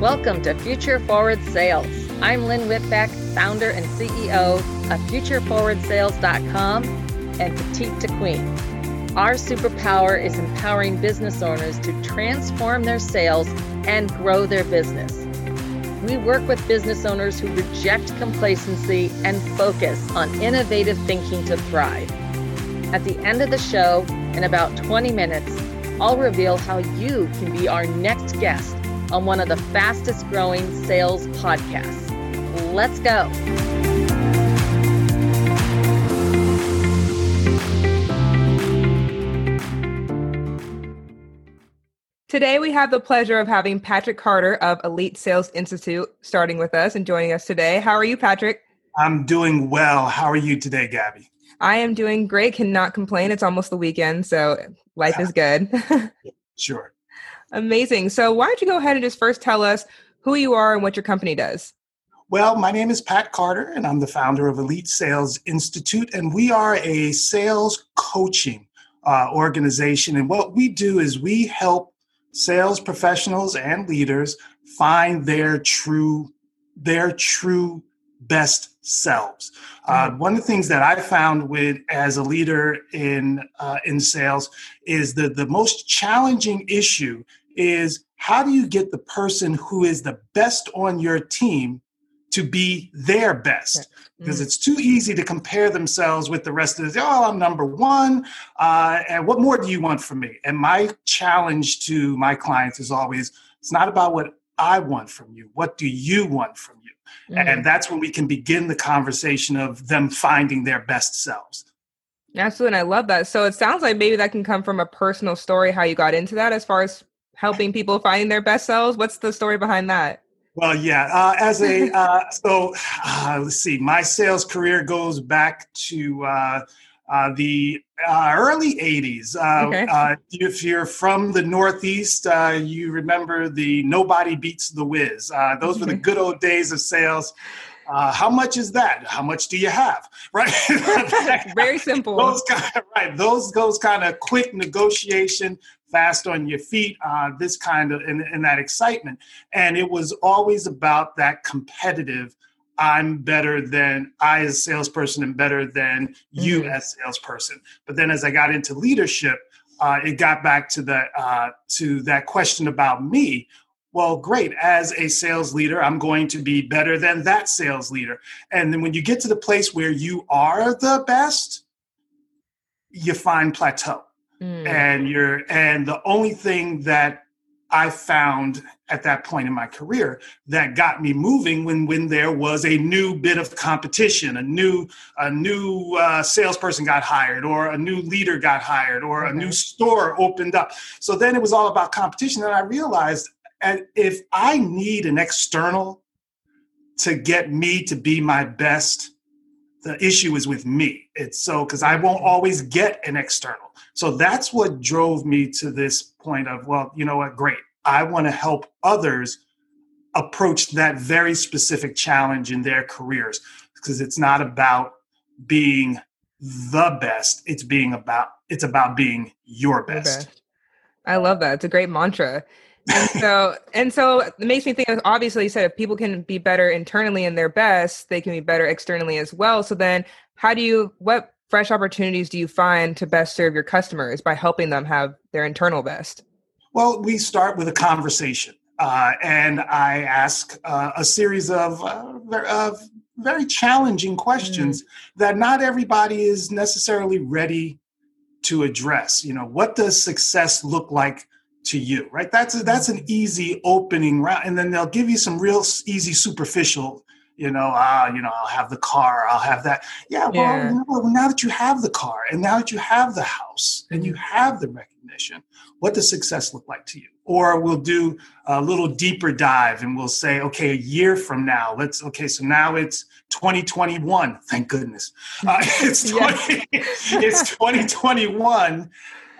Welcome to Future Forward Sales. I'm Lynn Whitbeck, founder and CEO of FutureForwardSales.com and Petite to Queen. Our superpower is empowering business owners to transform their sales and grow their business. We work with business owners who reject complacency and focus on innovative thinking to thrive. At the end of the show, in about 20 minutes, I'll reveal how you can be our next guest on one of the fastest growing sales podcasts. Let's go. Today, we have the pleasure of having Patrick Carter of Elite Sales Institute starting with us and joining us today. How are you, Patrick? I'm doing well. How are you today, Gabby? I am doing great. Cannot complain. It's almost the weekend, so life is good. sure. Amazing. So, why don't you go ahead and just first tell us who you are and what your company does? Well, my name is Pat Carter, and I'm the founder of Elite Sales Institute, and we are a sales coaching uh, organization. And what we do is we help sales professionals and leaders find their true their true best selves. Uh, mm-hmm. one of the things that I found with as a leader in uh, in sales is that the most challenging issue is how do you get the person who is the best on your team to be their best because mm. it's too easy to compare themselves with the rest of the oh i'm number one uh, and what more do you want from me and my challenge to my clients is always it's not about what i want from you what do you want from you mm. and that's when we can begin the conversation of them finding their best selves absolutely and i love that so it sounds like maybe that can come from a personal story how you got into that as far as helping people find their best selves. What's the story behind that? Well, yeah. Uh, as a uh, so, uh, let's see. My sales career goes back to uh, uh, the uh, early '80s. Okay. if you're from the Northeast, you remember the "Nobody Beats the Wiz." those were the good old days of sales. how much is that? How much do you have? Right. Very simple. those kind of, right. Those those kind of quick negotiation fast on your feet, uh, this kind of, and, and that excitement. And it was always about that competitive. I'm better than I as a salesperson and better than you mm-hmm. as a salesperson. But then as I got into leadership, uh, it got back to that uh, to that question about me. Well, great. As a sales leader, I'm going to be better than that sales leader. And then when you get to the place where you are the best, you find plateau mm. and you're and the only thing that I found at that point in my career that got me moving when when there was a new bit of competition, a new a new uh, salesperson got hired, or a new leader got hired, or okay. a new store opened up. So then it was all about competition, and I realized if I need an external to get me to be my best, the issue is with me. It's so because I won't always get an external. So that's what drove me to this point of, well, you know what, great. I want to help others approach that very specific challenge in their careers because it's not about being the best. It's being about it's about being your best. Okay. I love that. It's a great mantra and so and so it makes me think obviously you said if people can be better internally in their best they can be better externally as well. So then how do you what fresh opportunities do you find to best serve your customers by helping them have their internal best? Well we start with a conversation uh, and i ask uh, a series of, uh, of very challenging questions mm. that not everybody is necessarily ready to address. You know what does success look like to you, right? That's a, that's an easy opening round, and then they'll give you some real easy superficial. You know, ah, uh, you know, I'll have the car, I'll have that. Yeah, well, yeah. You know, now that you have the car, and now that you have the house, and you have the recognition, what does success look like to you? Or we'll do a little deeper dive, and we'll say, okay, a year from now, let's. Okay, so now it's 2021. Thank goodness, uh, it's 20, it's 2021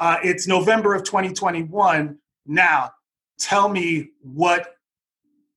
uh, it's November of 2021. Now, tell me what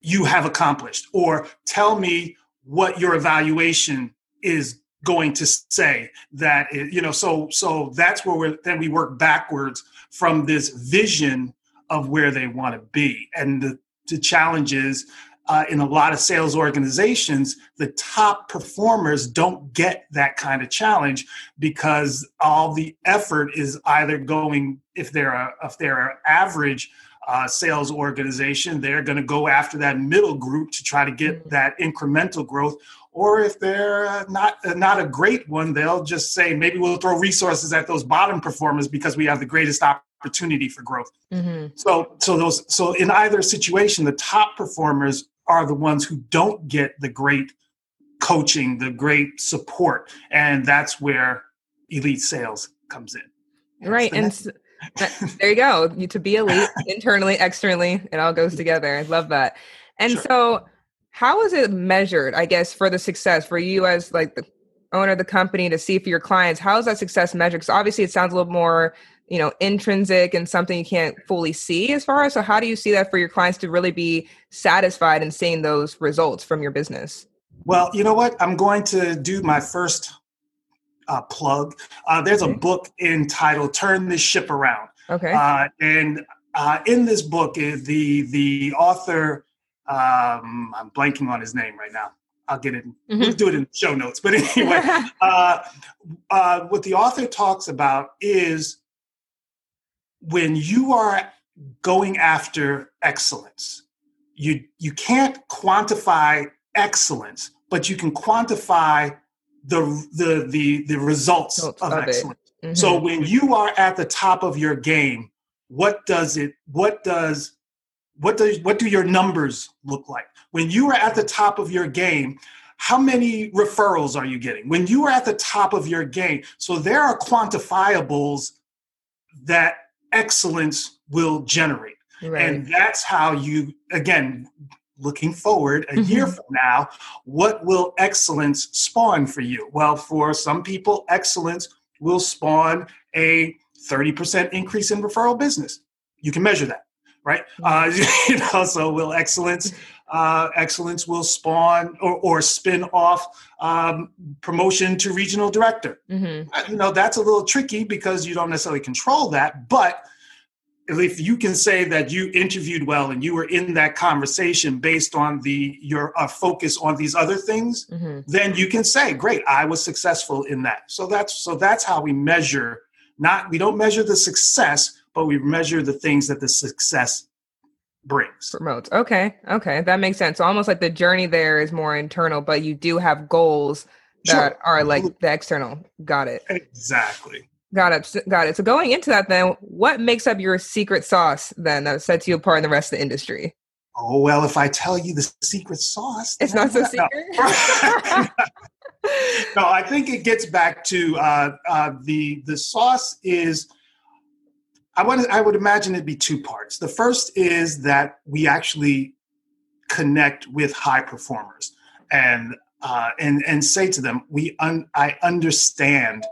you have accomplished, or tell me what your evaluation is going to say that it, you know so so that's where we then we work backwards from this vision of where they want to be and the, the challenge is uh, in a lot of sales organizations, the top performers don't get that kind of challenge because all the effort is either going if they're a, if they're an average uh, sales organization, they're going to go after that middle group to try to get mm-hmm. that incremental growth. Or if they're not not a great one, they'll just say maybe we'll throw resources at those bottom performers because we have the greatest opportunity for growth. Mm-hmm. So so those so in either situation, the top performers are the ones who don't get the great coaching, the great support, and that's where elite sales comes in. Right, and so, there you go. You to be elite internally, externally, it all goes together. I love that. And sure. so, how is it measured? I guess for the success for you as like the owner of the company to see for your clients, how is that success measured? Because obviously, it sounds a little more you know intrinsic and something you can't fully see as far. As so how do you see that for your clients to really be satisfied in seeing those results from your business? Well you know what? I'm going to do my first uh, plug. Uh, there's a book entitled turn this ship around. Okay. Uh, and uh, in this book uh, the the author um, i'm blanking on his name right now. I'll get it. Mm-hmm. We'll do it in show notes. But anyway, uh, uh, what the author talks about is when you are going after excellence, you you can't quantify excellence, but you can quantify the the the, the results of, of excellence. Mm-hmm. So when you are at the top of your game, what does it what does what does what do your numbers look like? When you are at the top of your game, how many referrals are you getting? When you are at the top of your game, so there are quantifiables that excellence will generate. Right. And that's how you, again, looking forward a year mm-hmm. from now, what will excellence spawn for you? Well, for some people, excellence will spawn a 30% increase in referral business. You can measure that, right? Uh, you know, so will excellence uh, excellence will spawn or, or spin off um, promotion to regional director. Mm-hmm. Uh, you know, that's a little tricky because you don't necessarily control that, but if you can say that you interviewed well and you were in that conversation based on the your uh, focus on these other things mm-hmm. then you can say great i was successful in that so that's so that's how we measure not we don't measure the success but we measure the things that the success brings. Promotes. Okay. Okay. That makes sense. So almost like the journey there is more internal but you do have goals that sure. are like the external. Got it. Exactly. Got it. Got it. So going into that then what makes up your secret sauce then that sets you apart in the rest of the industry? Oh well if i tell you the secret sauce it's not so secret. No i think it gets back to uh, uh, the the sauce is I want I would imagine it'd be two parts. The first is that we actually connect with high performers and uh, and and say to them, we un, I understand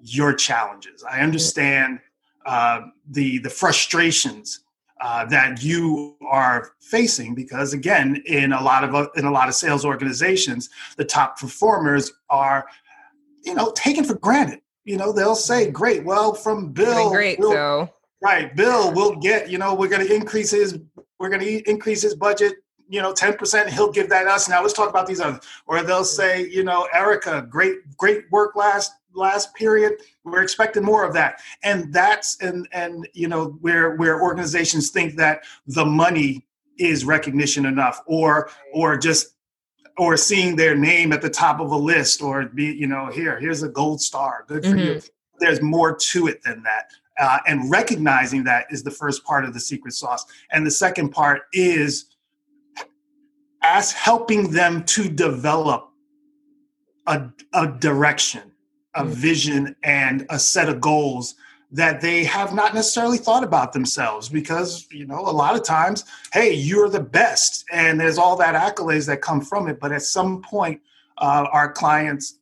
your challenges. I understand uh, the the frustrations uh, that you are facing because again, in a lot of in a lot of sales organizations, the top performers are you know taken for granted you know, they'll say, mm-hmm. "Great, well, from Bill, great, we'll, so right, Bill, we'll get, you know, we're going to increase his, we're going to increase his budget, you know, ten percent. He'll give that us. Now let's talk about these others." Or they'll mm-hmm. say, "You know, Erica, great, great work last last period. We're expecting more of that." And that's and and you know where where organizations think that the money is recognition enough, or or just or seeing their name at the top of a list or be you know here here's a gold star good for mm-hmm. you there's more to it than that uh, and recognizing that is the first part of the secret sauce and the second part is as helping them to develop a, a direction a mm-hmm. vision and a set of goals that they have not necessarily thought about themselves because you know a lot of times hey you're the best and there's all that accolades that come from it but at some point uh, our clients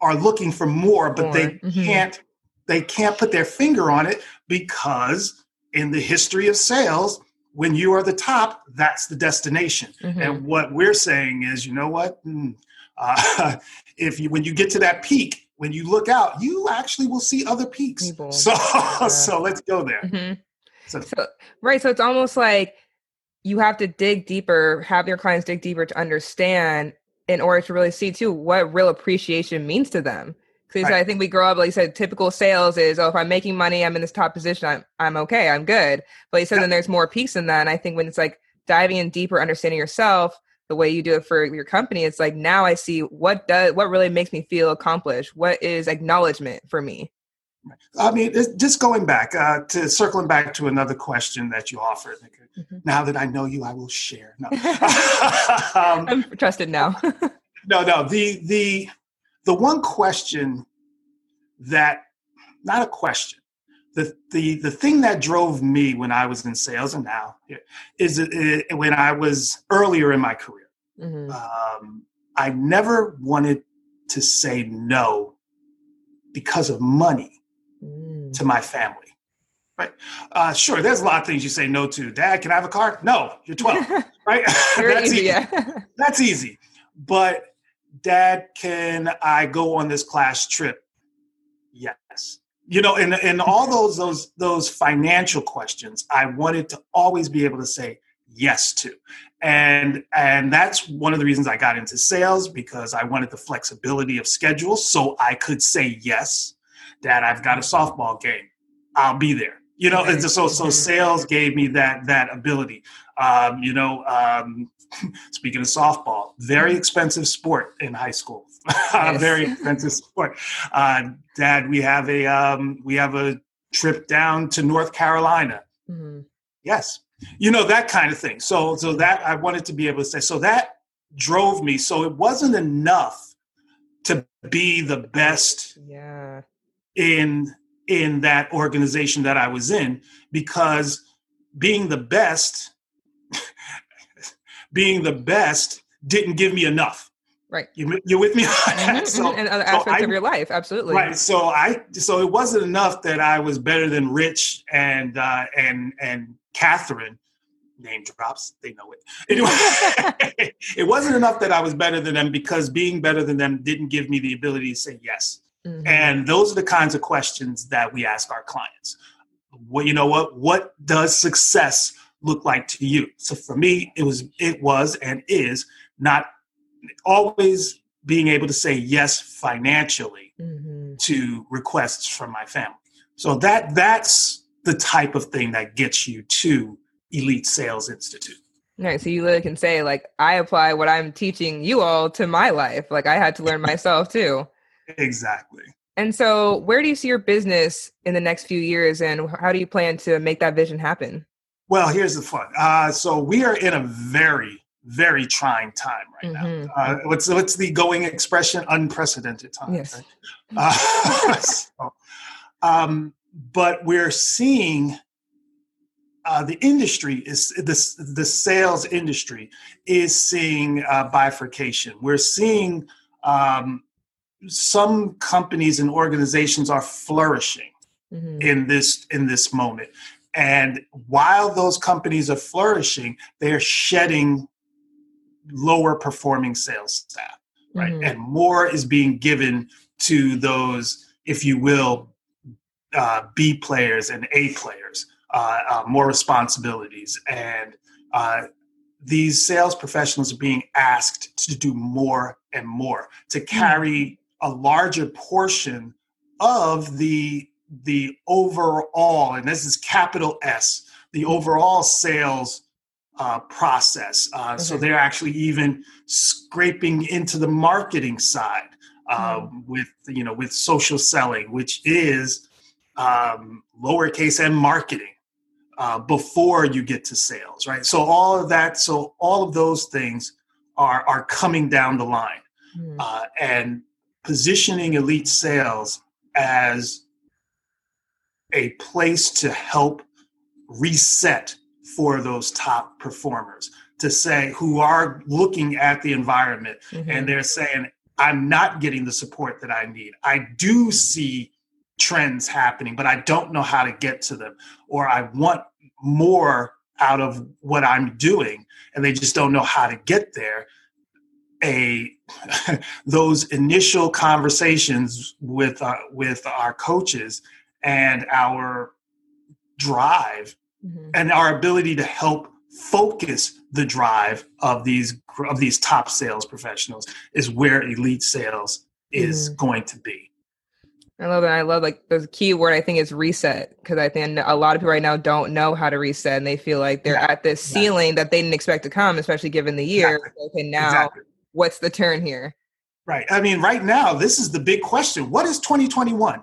are looking for more but more. they mm-hmm. can't they can't put their finger on it because in the history of sales when you are the top that's the destination mm-hmm. and what we're saying is you know what mm, Uh, if you when you get to that peak, when you look out, you actually will see other peaks. People. So yeah. so let's go there. Mm-hmm. So, so right, so it's almost like you have to dig deeper, have your clients dig deeper to understand in order to really see too what real appreciation means to them. Because right. I think we grow up, like you said, typical sales is, oh, if I'm making money, I'm in this top position, I'm I'm okay, I'm good. But you said yeah. then there's more peaks than that. And I think when it's like diving in deeper, understanding yourself, the way you do it for your company, it's like now I see what does what really makes me feel accomplished. What is acknowledgement for me? I mean, just going back uh, to circling back to another question that you offered. Mm-hmm. Now that I know you, I will share. No. um, I'm trusted now. no, no. The the the one question that not a question. The, the the thing that drove me when I was in sales and now is it, when I was earlier in my career. Mm-hmm. Um, I never wanted to say no because of money mm. to my family. Right. Uh, sure, there's a lot of things you say no to. Dad, can I have a car? No, you're 12. right? That's easy. Yeah. That's easy. But dad, can I go on this class trip? Yes. You know, and and all those those those financial questions, I wanted to always be able to say yes to. And and that's one of the reasons I got into sales because I wanted the flexibility of schedule so I could say yes. Dad, I've got a softball game. I'll be there you know so so sales gave me that that ability um, you know um, speaking of softball very expensive sport in high school yes. very expensive sport uh, dad we have a um, we have a trip down to north carolina mm-hmm. yes you know that kind of thing. So so that i wanted to be able to say so that drove me. So it wasn't enough to be the best yeah. in in that organization that I was in because being the best, being the best didn't give me enough. Right. You, you're with me on that? Mm-hmm, so, and other aspects so I, of your life, absolutely. Right. So I, so it wasn't enough that I was better than Rich and uh, and and Catherine. Name drops, they know it. Anyway, it wasn't enough that I was better than them because being better than them didn't give me the ability to say yes. Mm-hmm. And those are the kinds of questions that we ask our clients. Well, you know what? What does success look like to you? So for me, it was it was and is not always being able to say yes financially mm-hmm. to requests from my family. So that that's the type of thing that gets you to Elite Sales Institute. Right. So you literally can say, like, I apply what I'm teaching you all to my life. Like I had to learn myself too. Exactly. And so, where do you see your business in the next few years, and how do you plan to make that vision happen? Well, here's the fun. Uh, so we are in a very, very trying time right mm-hmm. now. Uh, what's what's the going expression? Unprecedented time. Yes. Right? Uh, so, um, but we're seeing uh, the industry is this the sales industry is seeing uh, bifurcation. We're seeing um, some companies and organizations are flourishing mm-hmm. in this in this moment and while those companies are flourishing they're shedding lower performing sales staff right mm-hmm. and more is being given to those if you will uh, b players and a players uh, uh, more responsibilities and uh, these sales professionals are being asked to do more and more to mm. carry a larger portion of the the overall, and this is capital S, the overall sales uh, process. Uh, So they're actually even scraping into the marketing side uh, mm. with you know with social selling, which is um, lowercase m marketing uh, before you get to sales, right? So all of that, so all of those things are are coming down the line, mm. and positioning elite sales as a place to help reset for those top performers to say who are looking at the environment mm-hmm. and they're saying i'm not getting the support that i need i do see trends happening but i don't know how to get to them or i want more out of what i'm doing and they just don't know how to get there a those initial conversations with uh, with our coaches and our drive mm-hmm. and our ability to help focus the drive of these of these top sales professionals is where elite sales is mm-hmm. going to be I love that. I love like the key word I think is reset because I think a lot of people right now don't know how to reset and they feel like they're yeah, at this ceiling that they didn't expect to come, especially given the year. Exactly. Okay, now exactly. what's the turn here? Right. I mean, right now, this is the big question. What is 2021?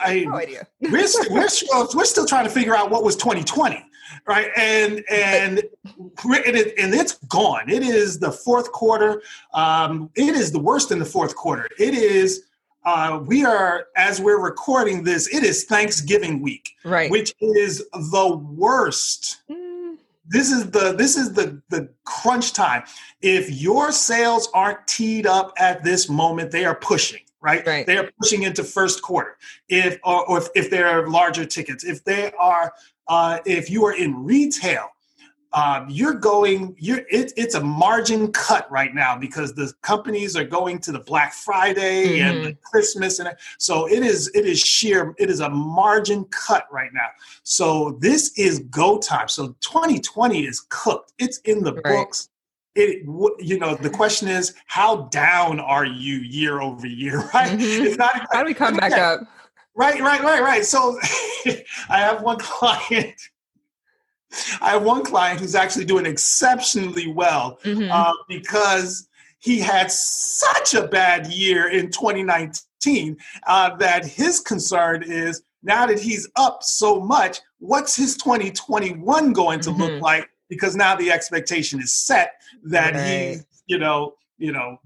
I no idea. we're, we're, still, we're still trying to figure out what was 2020, right? And and and, it, and it's gone. It is the fourth quarter. Um, it is the worst in the fourth quarter. It is uh, we are, as we're recording this, it is Thanksgiving week, right? Which is the worst. Mm. This is the this is the the crunch time. If your sales aren't teed up at this moment, they are pushing. Right? right. They are pushing into first quarter. If or, or if, if they're larger tickets, if they are, uh, if you are in retail, um, you're going you're it, it's a margin cut right now because the companies are going to the black friday mm-hmm. and the christmas and so it is it is sheer it is a margin cut right now so this is go time so 2020 is cooked it's in the right. books it you know the question is how down are you year over year right mm-hmm. it's not how do we come back up right right right right so i have one client I have one client who's actually doing exceptionally well mm-hmm. uh, because he had such a bad year in 2019 uh, that his concern is now that he's up so much, what's his 2021 going to mm-hmm. look like? Because now the expectation is set that right. he, you know, you know,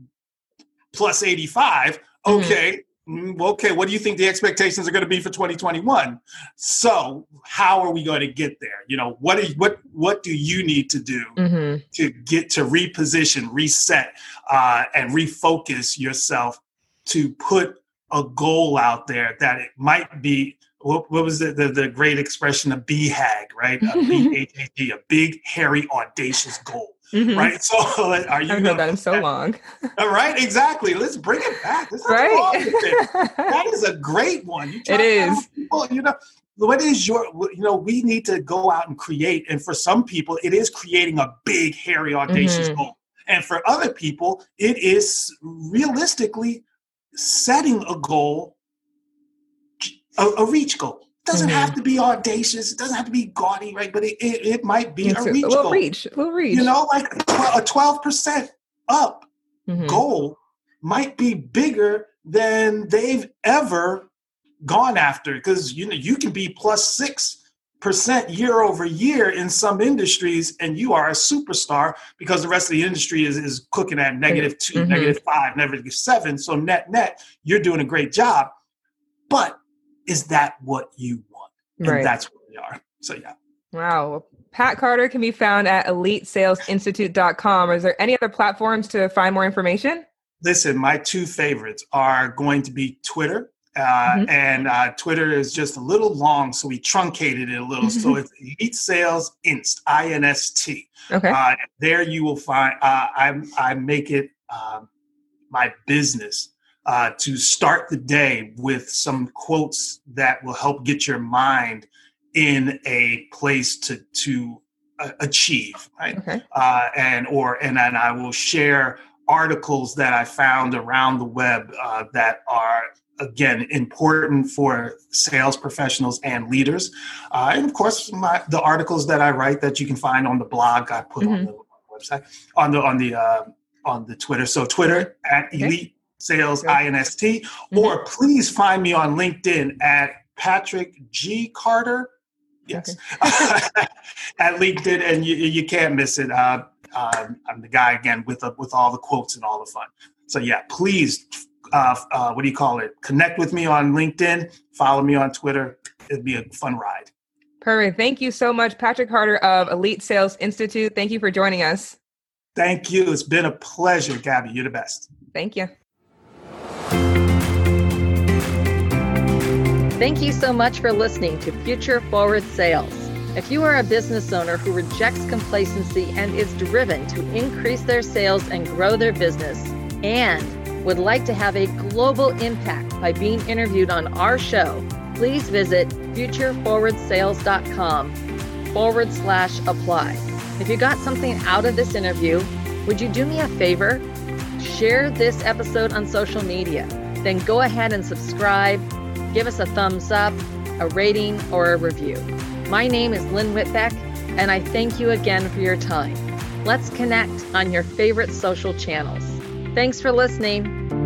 plus 85. Mm-hmm. Okay, mm-hmm Mm, okay, what do you think the expectations are going to be for 2021? So, how are we going to get there? You know, what is, what what do you need to do mm-hmm. to get to reposition, reset, uh, and refocus yourself to put a goal out there that it might be what, what was the, the, the great expression of BHAG, right? A B-H-A-G, a big, hairy, audacious goal. Mm-hmm. Right. So are you? I've heard that in so long. All right. Exactly. Let's bring it back. right. that is a great one. It is. People, you know, what is your? You know, we need to go out and create. And for some people, it is creating a big, hairy, audacious mm-hmm. goal. And for other people, it is realistically setting a goal, a, a reach goal doesn't mm-hmm. have to be audacious. It doesn't have to be gaudy, right? But it, it, it might be it's a reach. We'll goal. reach. We'll reach. You know, like a twelve percent up mm-hmm. goal might be bigger than they've ever gone after because you know you can be plus six percent year over year in some industries and you are a superstar because the rest of the industry is, is cooking at negative 2 mm-hmm. negative five negative seven so net net you're doing a great job but is that what you want? And right. that's what we are. So yeah. Wow. Pat Carter can be found at elitesalesinstitute.com. Is there any other platforms to find more information? Listen, my two favorites are going to be Twitter. Uh, mm-hmm. And uh, Twitter is just a little long, so we truncated it a little. so it's Elite Sales Inst, I N S T. Okay. Uh, there you will find, uh, I, I make it um, my business uh, to start the day with some quotes that will help get your mind in a place to to uh, achieve, right? Okay. Uh, and or and then I will share articles that I found around the web uh, that are again important for sales professionals and leaders, uh, and of course my, the articles that I write that you can find on the blog I put mm-hmm. on the website on the on the uh, on the Twitter. So Twitter at elite sales inst mm-hmm. or please find me on linkedin at patrick g carter. Yes. Okay. at linkedin and you, you can't miss it. Uh, uh, i'm the guy again with uh, with all the quotes and all the fun. So yeah please uh, uh, what do you call it? Connect with me on linkedin. Follow me on twitter. It'd be a fun ride. Perfect. Thank you so much patrick carter of elite sales institute. Thank you for joining us. Thank you. It's been a pleasure gabby. You're the best. Thank you Thank you so much for listening to Future Forward Sales. If you are a business owner who rejects complacency and is driven to increase their sales and grow their business, and would like to have a global impact by being interviewed on our show, please visit futureforwardsales.com forward slash apply. If you got something out of this interview, would you do me a favor? Share this episode on social media. Then go ahead and subscribe, give us a thumbs up, a rating, or a review. My name is Lynn Whitbeck, and I thank you again for your time. Let's connect on your favorite social channels. Thanks for listening.